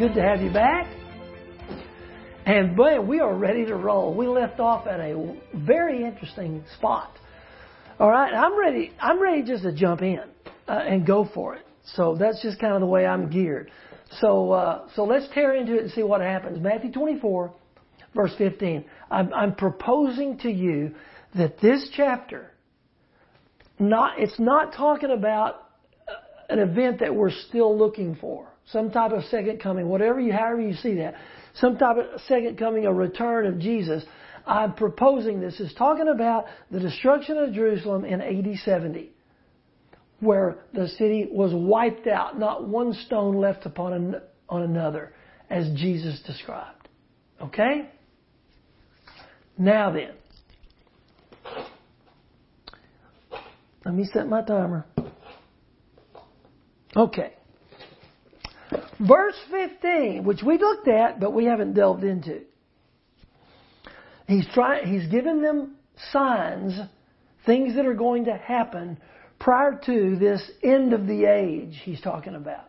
Good to have you back. And man, we are ready to roll. We left off at a very interesting spot. All right, I'm ready. I'm ready just to jump in uh, and go for it. So that's just kind of the way I'm geared. So uh, so let's tear into it and see what happens. Matthew 24, verse 15. I'm, I'm proposing to you that this chapter, not it's not talking about an event that we're still looking for, some type of second coming, whatever you, however you see that, some type of second coming, a return of Jesus. I'm proposing this is talking about the destruction of Jerusalem in AD 70, where the city was wiped out, not one stone left upon an, on another, as Jesus described. Okay? Now then, let me set my timer. Okay. Verse 15, which we looked at, but we haven't delved into. He's trying, he's given them signs, things that are going to happen prior to this end of the age he's talking about.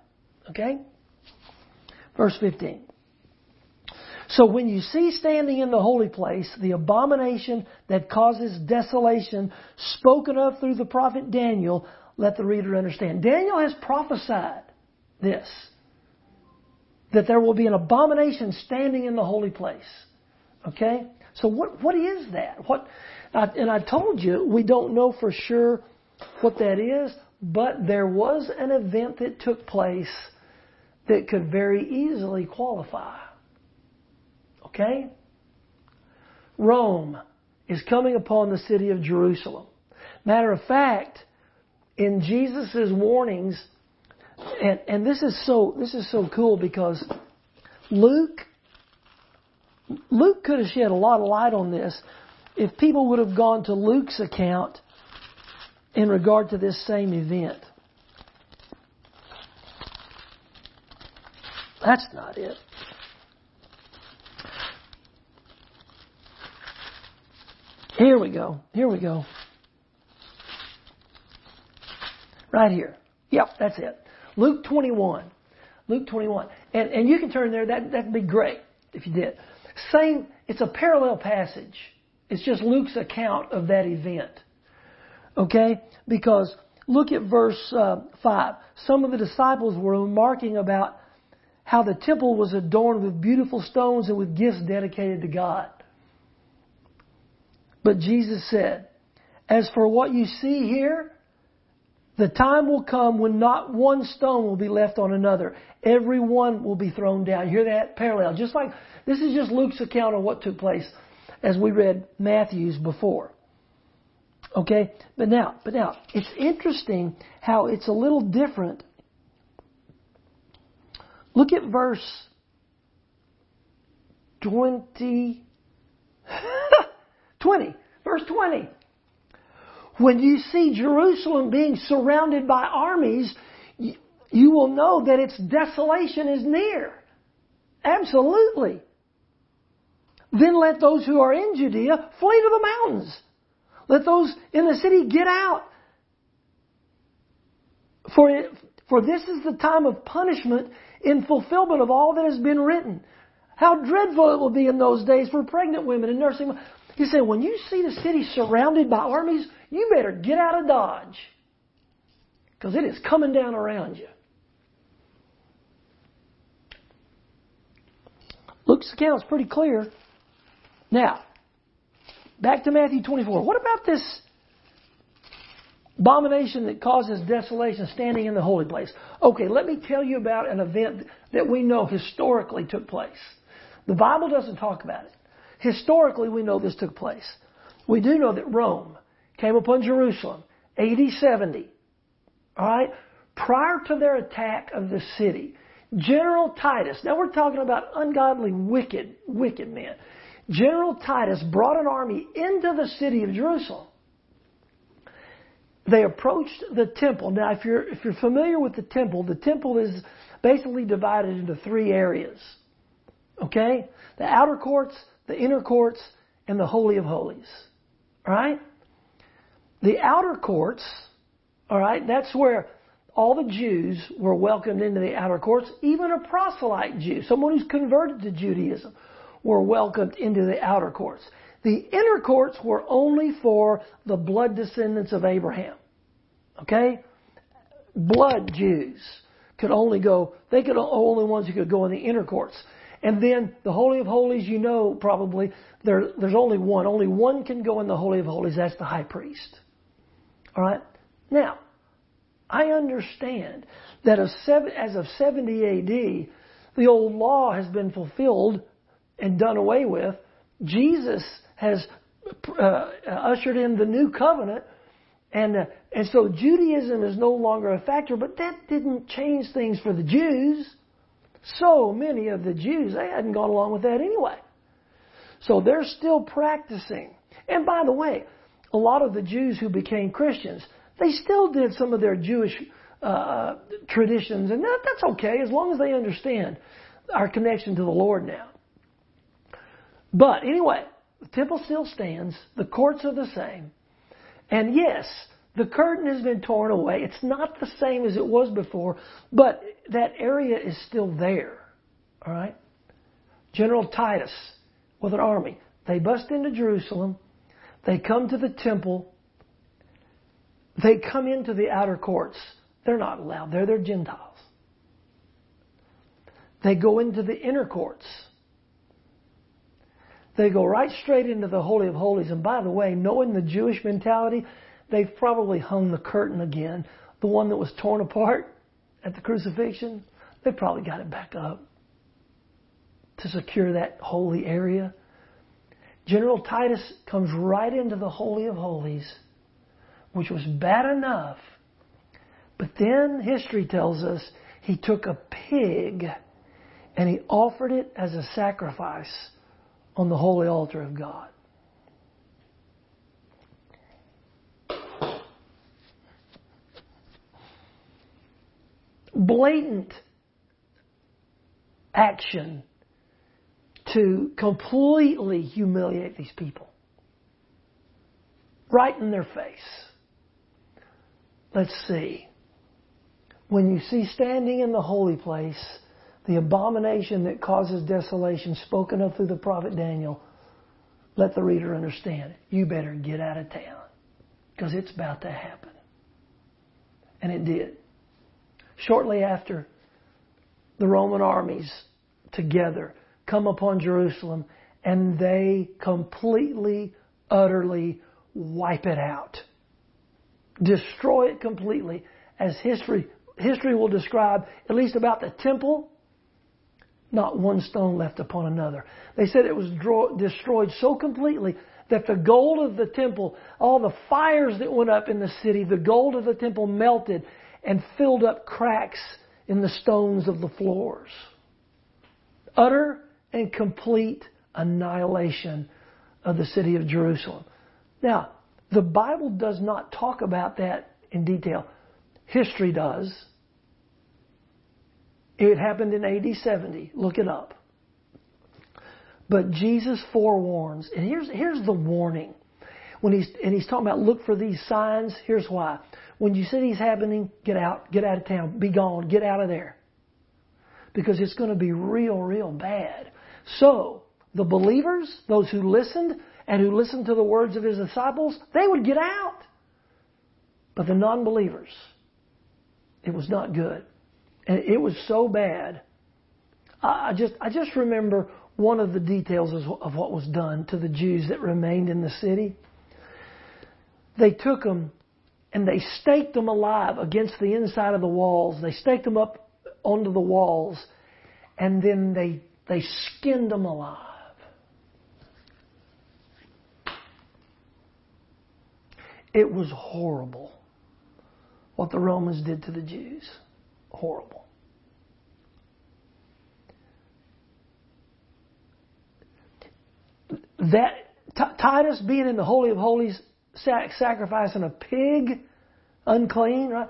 Okay? Verse 15. So when you see standing in the holy place the abomination that causes desolation spoken of through the prophet Daniel, let the reader understand. Daniel has prophesied this that there will be an abomination standing in the holy place. Okay? So what what is that? What and I told you we don't know for sure what that is, but there was an event that took place that could very easily qualify. Okay? Rome is coming upon the city of Jerusalem. Matter of fact, in Jesus' warnings, and, and this is so this is so cool because Luke Luke could have shed a lot of light on this if people would have gone to Luke's account in regard to this same event. That's not it. Here we go. Here we go. Right here. Yep, that's it. Luke 21. Luke 21. And, and you can turn there. That, that'd be great if you did. Same, it's a parallel passage. It's just Luke's account of that event. Okay? Because look at verse uh, 5. Some of the disciples were remarking about how the temple was adorned with beautiful stones and with gifts dedicated to God. But Jesus said, As for what you see here, the time will come when not one stone will be left on another. Every one will be thrown down. You hear that parallel? Just like this is just Luke's account of what took place as we read Matthew's before. Okay? But now, but now, it's interesting how it's a little different. Look at verse 20. 20. Verse 20. When you see Jerusalem being surrounded by armies, you will know that its desolation is near. Absolutely. Then let those who are in Judea flee to the mountains. Let those in the city get out. For, it, for this is the time of punishment in fulfillment of all that has been written. How dreadful it will be in those days for pregnant women and nursing. He said, when you see the city surrounded by armies, you better get out of Dodge because it is coming down around you. Luke's account is pretty clear. Now, back to Matthew 24. What about this abomination that causes desolation standing in the holy place? Okay, let me tell you about an event that we know historically took place. The Bible doesn't talk about it. Historically, we know this took place. We do know that Rome came upon Jerusalem, AD 70. Alright? Prior to their attack of the city, General Titus, now we're talking about ungodly, wicked, wicked men. General Titus brought an army into the city of Jerusalem. They approached the temple. Now, if you're, if you're familiar with the temple, the temple is basically divided into three areas. Okay? The outer courts, the inner courts, and the Holy of Holies. Alright? The outer courts, all right, that's where all the Jews were welcomed into the outer courts. Even a proselyte Jew, someone who's converted to Judaism, were welcomed into the outer courts. The inner courts were only for the blood descendants of Abraham. Okay? Blood Jews could only go, they could only ones who could go in the inner courts. And then the Holy of Holies, you know probably, there, there's only one. Only one can go in the Holy of Holies. That's the high priest. Alright? Now, I understand that as of 70 AD, the old law has been fulfilled and done away with. Jesus has uh, ushered in the new covenant, and uh, and so Judaism is no longer a factor. But that didn't change things for the Jews. So many of the Jews they hadn't gone along with that anyway. So they're still practicing. And by the way, a lot of the Jews who became Christians, they still did some of their Jewish uh, traditions, and that, that's okay as long as they understand our connection to the Lord now. But anyway, the temple still stands. The courts are the same. And yes, the curtain has been torn away. It's not the same as it was before, but that area is still there. All right? General Titus with an army. They bust into Jerusalem. They come to the temple. They come into the outer courts. They're not allowed there. They're Gentiles. They go into the inner courts. They go right straight into the Holy of Holies. And by the way, knowing the Jewish mentality, they've probably hung the curtain again. The one that was torn apart at the crucifixion, they probably got it back up to secure that holy area. General Titus comes right into the Holy of Holies, which was bad enough. But then history tells us he took a pig and he offered it as a sacrifice on the holy altar of God. Blatant action to completely humiliate these people. Right in their face. Let's see. When you see standing in the holy place the abomination that causes desolation spoken of through the prophet Daniel, let the reader understand. You better get out of town because it's about to happen. And it did. Shortly after, the Roman armies together come upon Jerusalem and they completely, utterly wipe it out. Destroy it completely as history, history will describe at least about the temple not one stone left upon another. They said it was destroyed so completely that the gold of the temple, all the fires that went up in the city, the gold of the temple melted and filled up cracks in the stones of the floors. Utter and complete annihilation of the city of Jerusalem. Now, the Bible does not talk about that in detail. History does. It happened in AD 70. Look it up. But Jesus forewarns, and here's, here's the warning. When he's, and he's talking about look for these signs, here's why. When you see these happening, get out, get out of town, be gone, get out of there. Because it's going to be real, real bad. So, the believers, those who listened, and who listened to the words of his disciples, they would get out. But the non believers, it was not good. And it was so bad. I just, I just remember one of the details of what was done to the Jews that remained in the city. They took them and they staked them alive against the inside of the walls. They staked them up onto the walls and then they, they skinned them alive. It was horrible what the Romans did to the Jews horrible. That T- Titus being in the Holy of Holies, sac- sacrificing a pig, unclean, right?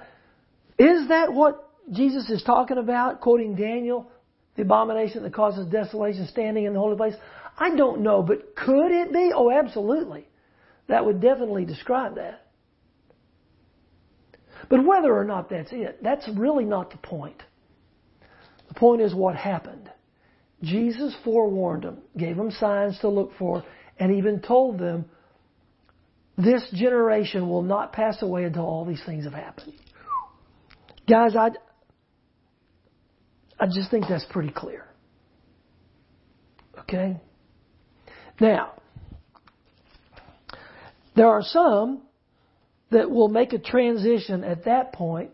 Is that what Jesus is talking about, quoting Daniel, the abomination that causes desolation, standing in the holy place? I don't know, but could it be? Oh, absolutely. That would definitely describe that. But whether or not that's it, that's really not the point. The point is what happened. Jesus forewarned them, gave them signs to look for, and even told them, this generation will not pass away until all these things have happened. Guys, I, I just think that's pretty clear. Okay? Now, there are some that will make a transition at that point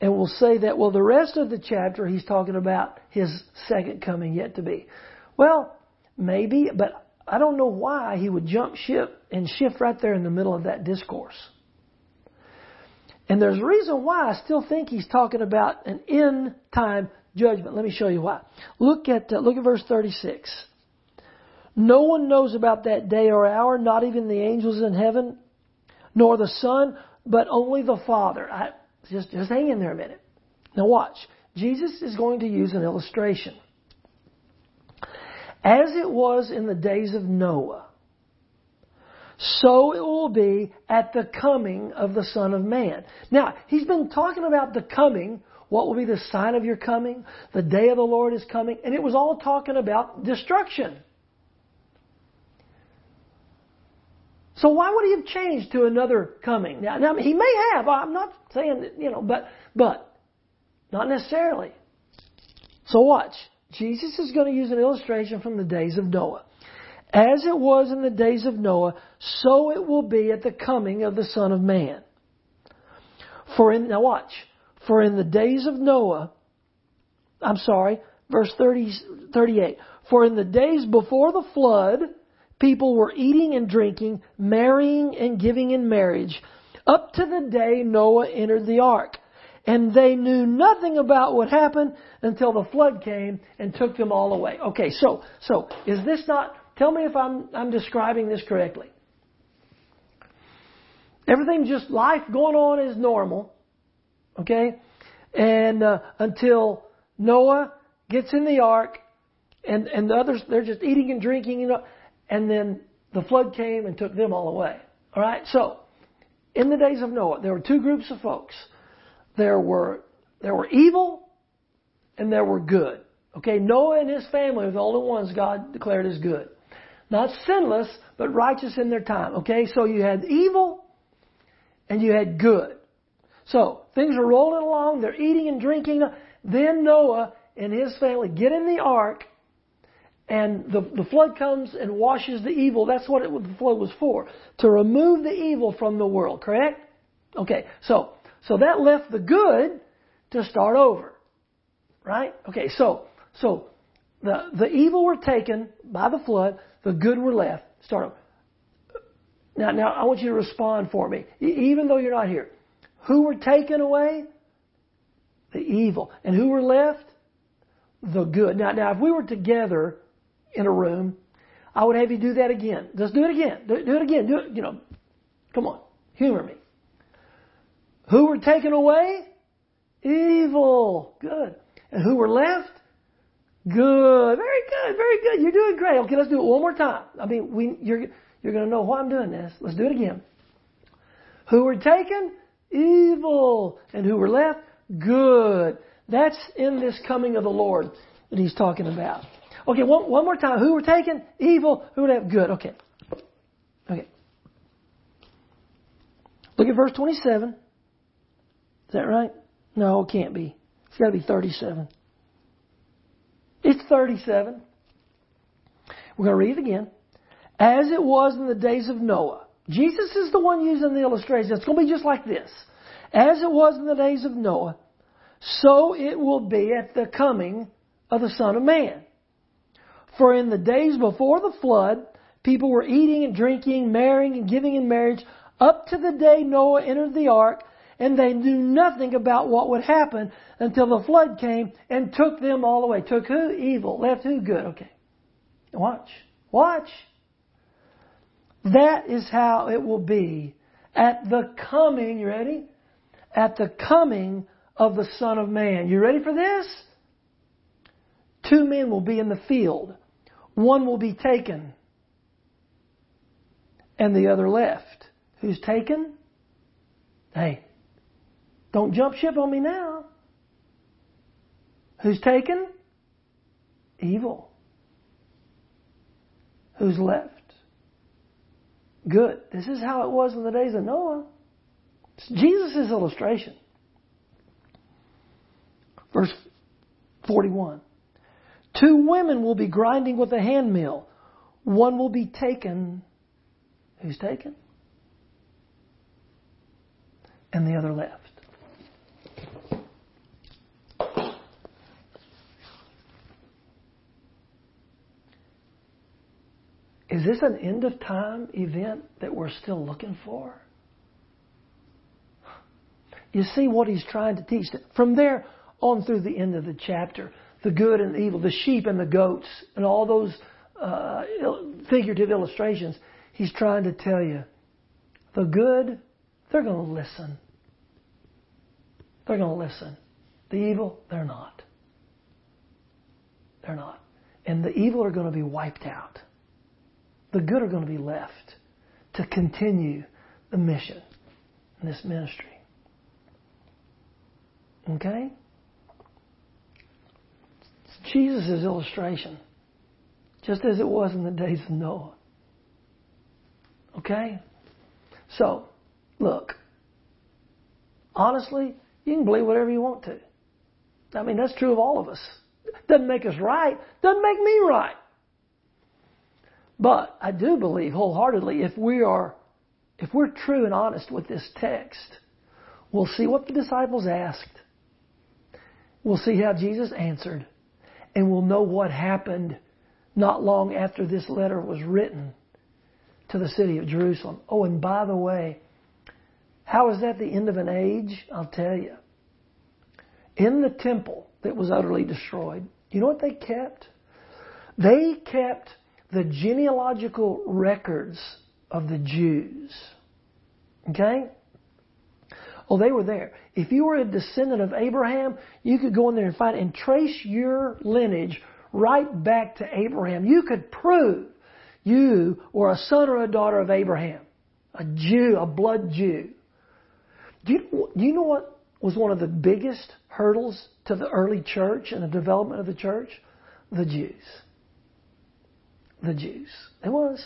and will say that, well, the rest of the chapter, he's talking about his second coming yet to be. Well, maybe, but I don't know why he would jump ship and shift right there in the middle of that discourse. And there's a reason why I still think he's talking about an end time judgment. Let me show you why. Look at uh, look at verse 36. No one knows about that day or hour, not even the angels in heaven, nor the Son, but only the Father. I, just, just hang in there a minute. Now watch. Jesus is going to use an illustration. As it was in the days of Noah, so it will be at the coming of the Son of Man. Now, he's been talking about the coming, what will be the sign of your coming, the day of the Lord is coming, and it was all talking about destruction. So why would he have changed to another coming? Now, now he may have. I'm not saying that, you know, but but not necessarily. So watch. Jesus is going to use an illustration from the days of Noah. As it was in the days of Noah, so it will be at the coming of the Son of Man. For in now watch. For in the days of Noah, I'm sorry, verse 30, 38. For in the days before the flood, people were eating and drinking, marrying and giving in marriage, up to the day Noah entered the ark. And they knew nothing about what happened until the flood came and took them all away. Okay, so, so, is this not, tell me if I'm, I'm describing this correctly. Everything just, life going on is normal. Okay? And, uh, until Noah gets in the ark and, and the others, they're just eating and drinking, you know, and then the flood came and took them all away. All right? So, in the days of Noah, there were two groups of folks. There were there were evil and there were good. Okay, Noah and his family were the only ones God declared as good. Not sinless, but righteous in their time. Okay, so you had evil and you had good. So things are rolling along, they're eating and drinking. Then Noah and his family get in the ark and the, the flood comes and washes the evil. That's what it, the flood was for. To remove the evil from the world, correct? Okay, so, so that left the good to start over. Right? Okay, so, so, the, the evil were taken by the flood, the good were left. Start over. Now, now I want you to respond for me, even though you're not here. Who were taken away? The evil. And who were left? The good. Now, now, if we were together in a room, I would have you do that again. Just do it again. Do, do it again. Do it, you know. Come on. Humor me. Who were taken away? Evil. Good. And who were left? Good. Very good. Very good. You're doing great. Okay, let's do it one more time. I mean, we, you're, you're going to know why I'm doing this. Let's do it again. Who were taken? Evil. And who were left? Good. That's in this coming of the Lord that he's talking about. Okay, one, one more time. Who were taken? Evil. Who were left? good? Okay. Okay. Look at verse 27. Is that right? No, it can't be. It's got to be 37. It's 37. We're going to read it again. As it was in the days of Noah. Jesus is the one using the illustration. It's going to be just like this. As it was in the days of Noah, so it will be at the coming of the Son of Man. For in the days before the flood, people were eating and drinking, marrying and giving in marriage up to the day Noah entered the ark, and they knew nothing about what would happen until the flood came and took them all away. Took who? Evil. Left who? Good. Okay. Watch. Watch. That is how it will be at the coming, you ready? At the coming of the Son of Man. You ready for this? Two men will be in the field. One will be taken and the other left. Who's taken? Hey, Don't jump ship on me now. Who's taken? Evil. Who's left? Good. This is how it was in the days of Noah. It's Jesus' illustration. Verse 41. Two women will be grinding with a hand mill. One will be taken. Who's taken? And the other left. Is this an end of time event that we're still looking for? You see what he's trying to teach. From there on through the end of the chapter, the good and the evil, the sheep and the goats, and all those uh, figurative illustrations, he's trying to tell you the good, they're going to listen. They're going to listen. The evil, they're not. They're not. And the evil are going to be wiped out. The good are going to be left to continue the mission in this ministry. Okay? It's Jesus' illustration, just as it was in the days of Noah. Okay? So, look, honestly, you can believe whatever you want to. I mean, that's true of all of us. Doesn't make us right, doesn't make me right. But I do believe wholeheartedly if we are if we're true and honest with this text, we'll see what the disciples asked. We'll see how Jesus answered. And we'll know what happened not long after this letter was written to the city of Jerusalem. Oh, and by the way, how is that the end of an age? I'll tell you. In the temple that was utterly destroyed, you know what they kept? They kept the genealogical records of the Jews. Okay? Oh, they were there. If you were a descendant of Abraham, you could go in there and find and trace your lineage right back to Abraham. You could prove you were a son or a daughter of Abraham, a Jew, a blood Jew. Do you, do you know what was one of the biggest hurdles to the early church and the development of the church? The Jews the Jews. It was.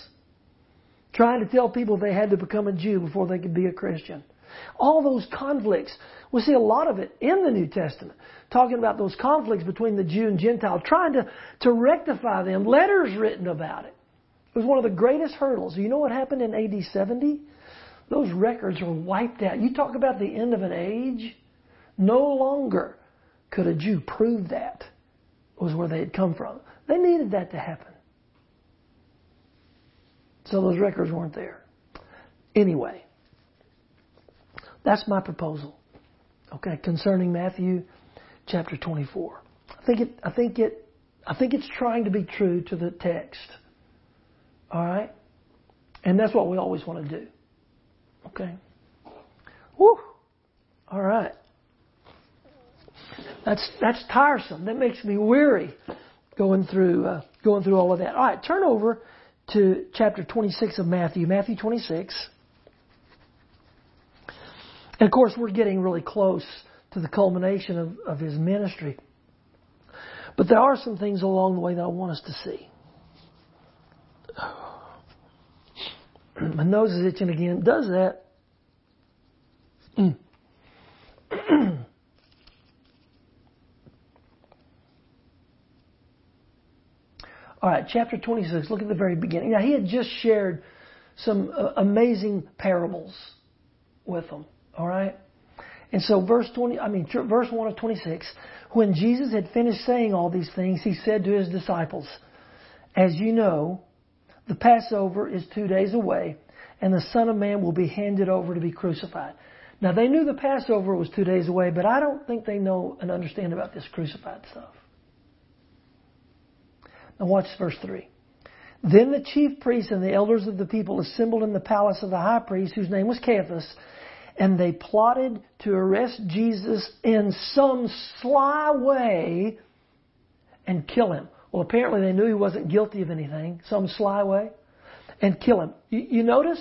Trying to tell people they had to become a Jew before they could be a Christian. All those conflicts, we see a lot of it in the New Testament, talking about those conflicts between the Jew and Gentile, trying to, to rectify them, letters written about it. It was one of the greatest hurdles. You know what happened in AD 70? Those records were wiped out. You talk about the end of an age. No longer could a Jew prove that was where they had come from. They needed that to happen. So those records weren't there. Anyway, that's my proposal. Okay, concerning Matthew chapter 24. I think it, I think it, I think it's trying to be true to the text. All right? And that's what we always want to do. Okay? Whew. All right. That's that's tiresome. That makes me weary going through uh, going through all of that. All right, turn over to chapter 26 of Matthew, Matthew 26. And of course, we're getting really close to the culmination of, of his ministry. But there are some things along the way that I want us to see. My nose is itching again. Does that? Mm. All right, chapter 26, look at the very beginning. Now, he had just shared some uh, amazing parables with them. All right? And so, verse 20, I mean, verse 1 of 26, when Jesus had finished saying all these things, he said to his disciples, As you know, the Passover is two days away, and the Son of Man will be handed over to be crucified. Now, they knew the Passover was two days away, but I don't think they know and understand about this crucified stuff. Now watch verse 3. Then the chief priests and the elders of the people assembled in the palace of the high priest, whose name was Caiaphas, and they plotted to arrest Jesus in some sly way and kill him. Well, apparently they knew he wasn't guilty of anything, some sly way, and kill him. You, you notice?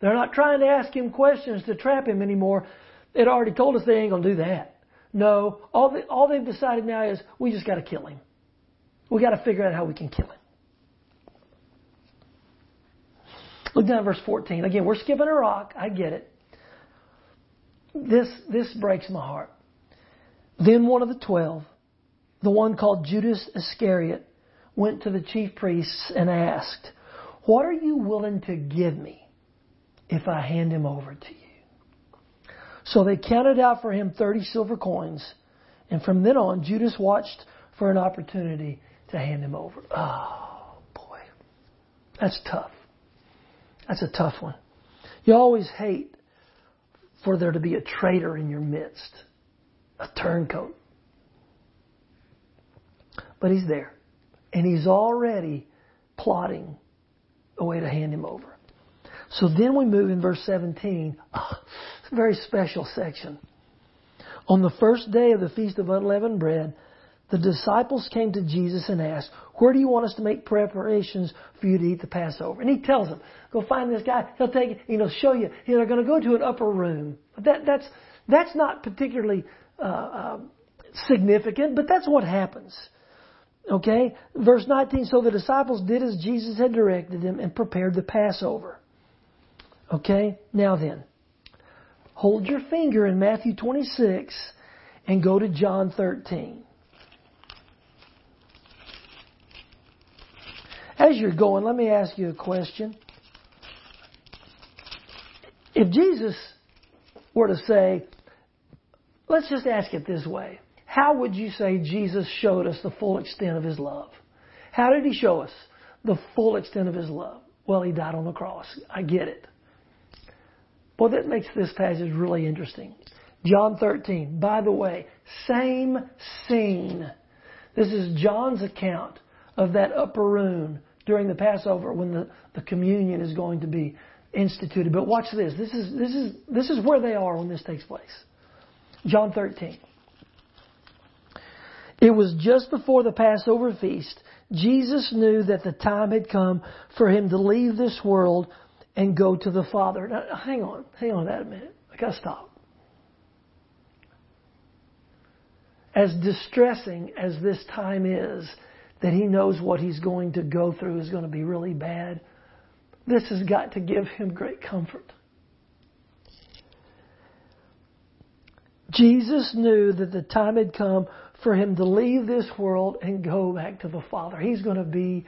They're not trying to ask him questions to trap him anymore. it already told us they ain't going to do that. No, all, all they've decided now is we just got to kill him. We got to figure out how we can kill him. Look down at verse 14. Again, we're skipping a rock. I get it. This, this breaks my heart. Then one of the twelve, the one called Judas Iscariot, went to the chief priests and asked, What are you willing to give me if I hand him over to you? So they counted out for him 30 silver coins. And from then on, Judas watched for an opportunity to hand him over. Oh, boy. That's tough. That's a tough one. You always hate for there to be a traitor in your midst, a turncoat. But he's there. And he's already plotting a way to hand him over. So then we move in verse 17. Oh, it's a very special section. On the first day of the Feast of Unleavened Bread, the disciples came to Jesus and asked, Where do you want us to make preparations for you to eat the Passover? And he tells them, Go find this guy. He'll take you, he'll show you. They're going to go to an upper room. That, that's, that's not particularly uh, uh, significant, but that's what happens. Okay? Verse 19 So the disciples did as Jesus had directed them and prepared the Passover. Okay? Now then, hold your finger in Matthew 26 and go to John 13. As you're going, let me ask you a question. If Jesus were to say, let's just ask it this way. How would you say Jesus showed us the full extent of his love? How did he show us the full extent of his love? Well, he died on the cross. I get it. Well, that makes this passage really interesting. John 13. By the way, same scene. This is John's account of that upper room during the Passover when the, the communion is going to be instituted. But watch this. This is, this is, this is where they are when this takes place. John 13. It was just before the Passover feast. Jesus knew that the time had come for him to leave this world and go to the Father. Now, hang on, hang on that a minute. I gotta stop. As distressing as this time is, that he knows what he's going to go through is going to be really bad, this has got to give him great comfort. Jesus knew that the time had come for him to leave this world and go back to the Father. He's going to be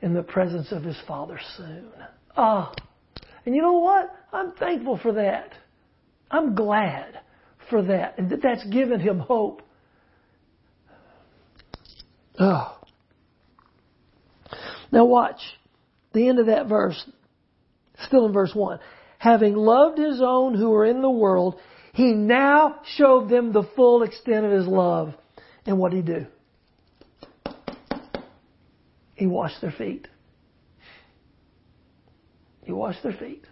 in the presence of his Father soon. Ah, and you know what? I'm thankful for that. I'm glad for that, and that that's given him hope. Oh. Now watch the end of that verse, still in verse 1. Having loved his own who are in the world, he now showed them the full extent of his love. And what did he do? He washed their feet. He washed their feet.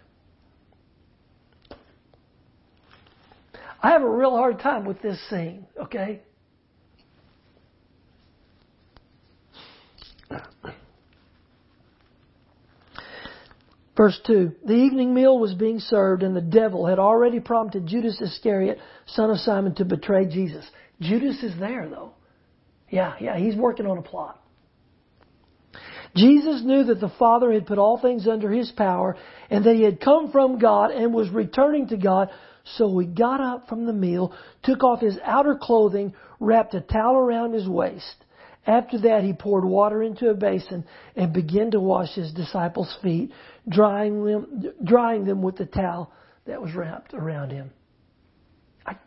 I have a real hard time with this scene, okay? Verse 2 The evening meal was being served, and the devil had already prompted Judas Iscariot, son of Simon, to betray Jesus. Judas is there, though. Yeah, yeah, he's working on a plot. Jesus knew that the Father had put all things under his power and that he had come from God and was returning to God. So he got up from the meal, took off his outer clothing, wrapped a towel around his waist. After that, he poured water into a basin and began to wash his disciples' feet, drying them, drying them with the towel that was wrapped around him. I,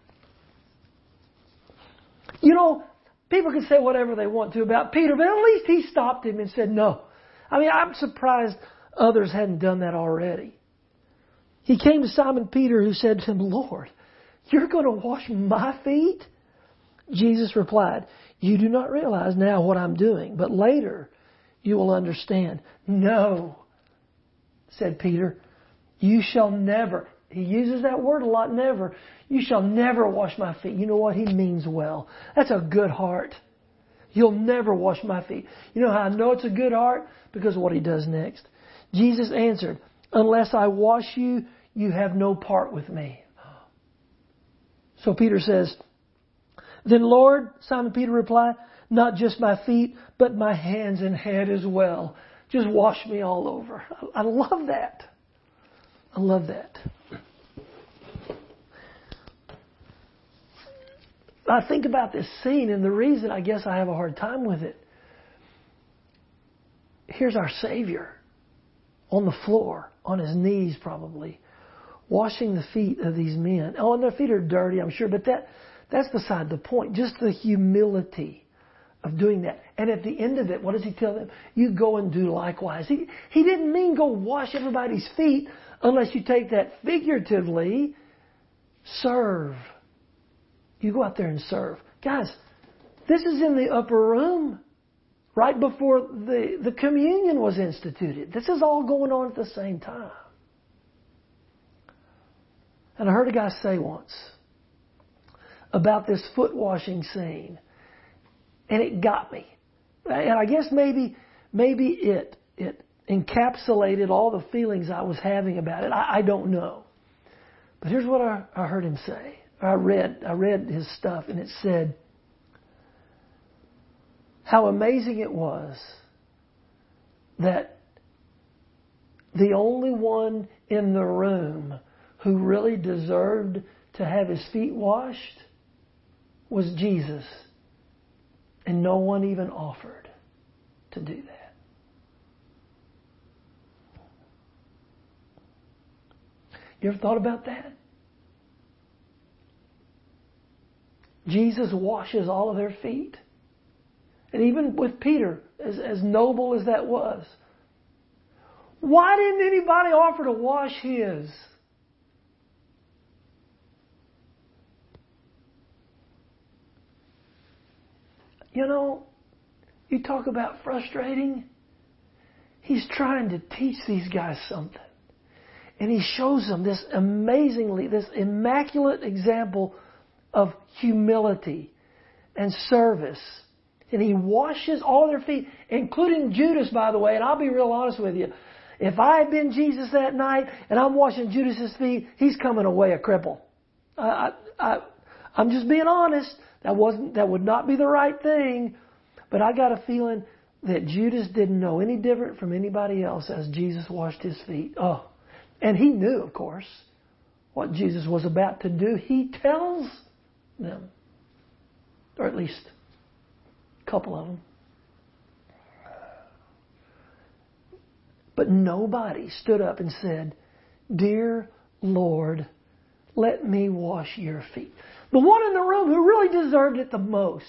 you know, people can say whatever they want to about Peter, but at least he stopped him and said no. I mean, I'm surprised others hadn't done that already. He came to Simon Peter who said to him, Lord, you're going to wash my feet? Jesus replied, You do not realize now what I'm doing, but later you will understand. No, said Peter, you shall never. He uses that word a lot, never. You shall never wash my feet. You know what? He means well. That's a good heart. You'll never wash my feet. You know how I know it's a good heart? Because of what he does next. Jesus answered, Unless I wash you, you have no part with me. So Peter says, Then Lord, Simon Peter replied, Not just my feet, but my hands and head as well. Just wash me all over. I love that. I love that. I think about this scene, and the reason I guess I have a hard time with it. Here's our Savior on the floor, on his knees probably, washing the feet of these men. Oh, and their feet are dirty, I'm sure, but that that's beside the point. Just the humility of doing that. And at the end of it, what does he tell them? You go and do likewise. He he didn't mean go wash everybody's feet unless you take that figuratively. Serve. You go out there and serve. Guys, this is in the upper room right before the, the communion was instituted. This is all going on at the same time. And I heard a guy say once about this foot washing scene, and it got me. And I guess maybe maybe it it encapsulated all the feelings I was having about it. I, I don't know. But here's what I, I heard him say. I read I read his stuff and it said how amazing it was that the only one in the room who really deserved to have his feet washed was Jesus. And no one even offered to do that. You ever thought about that? Jesus washes all of their feet. And even with Peter, as, as noble as that was, why didn't anybody offer to wash his? You know, you talk about frustrating. He's trying to teach these guys something. And he shows them this amazingly, this immaculate example of humility and service. And he washes all their feet, including Judas, by the way. And I'll be real honest with you. If I had been Jesus that night and I'm washing Judas's feet, he's coming away a cripple. I, I, I'm just being honest. That wasn't, that would not be the right thing. But I got a feeling that Judas didn't know any different from anybody else as Jesus washed his feet. Oh, and he knew, of course, what Jesus was about to do. He tells them. Or at least a couple of them. But nobody stood up and said, Dear Lord, let me wash your feet. The one in the room who really deserved it the most.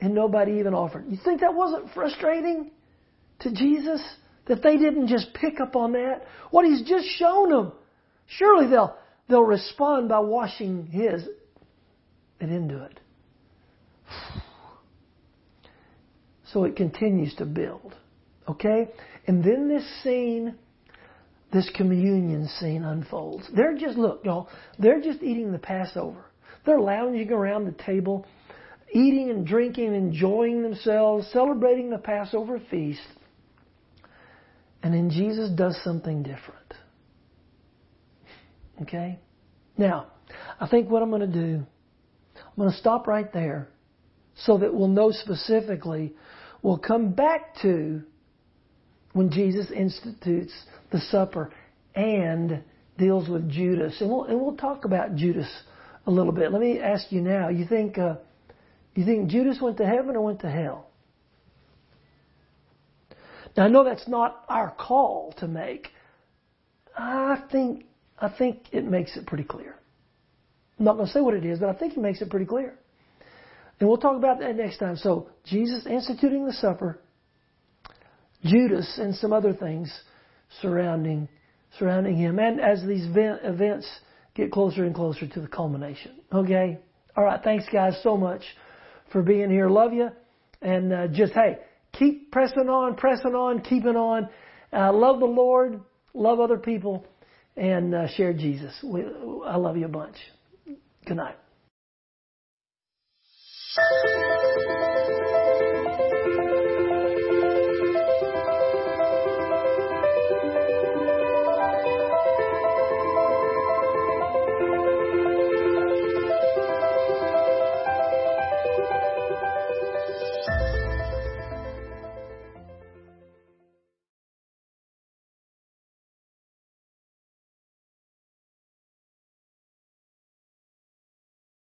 And nobody even offered. You think that wasn't frustrating to Jesus? That they didn't just pick up on that? What he's just shown them. Surely they'll, they'll respond by washing his and into it. So it continues to build. Okay? And then this scene, this communion scene unfolds. They're just, look, y'all, they're just eating the Passover. They're lounging around the table, eating and drinking, enjoying themselves, celebrating the Passover feast. And then Jesus does something different. Okay? Now, I think what I'm going to do I'm going to stop right there so that we'll know specifically. We'll come back to when Jesus institutes the supper and deals with Judas. And we'll, and we'll talk about Judas a little bit. Let me ask you now. You think, uh, you think Judas went to heaven or went to hell? Now I know that's not our call to make. I think I think it makes it pretty clear. I'm not going to say what it is, but I think it makes it pretty clear. And we'll talk about that next time. So, Jesus instituting the supper, Judas, and some other things surrounding surrounding him, and as these events get closer and closer to the culmination. Okay? All right. Thanks, guys, so much for being here. Love you. And uh, just, hey, keep pressing on, pressing on, keeping on. Uh, love the Lord, love other people, and uh, share Jesus. We, I love you a bunch. Good night.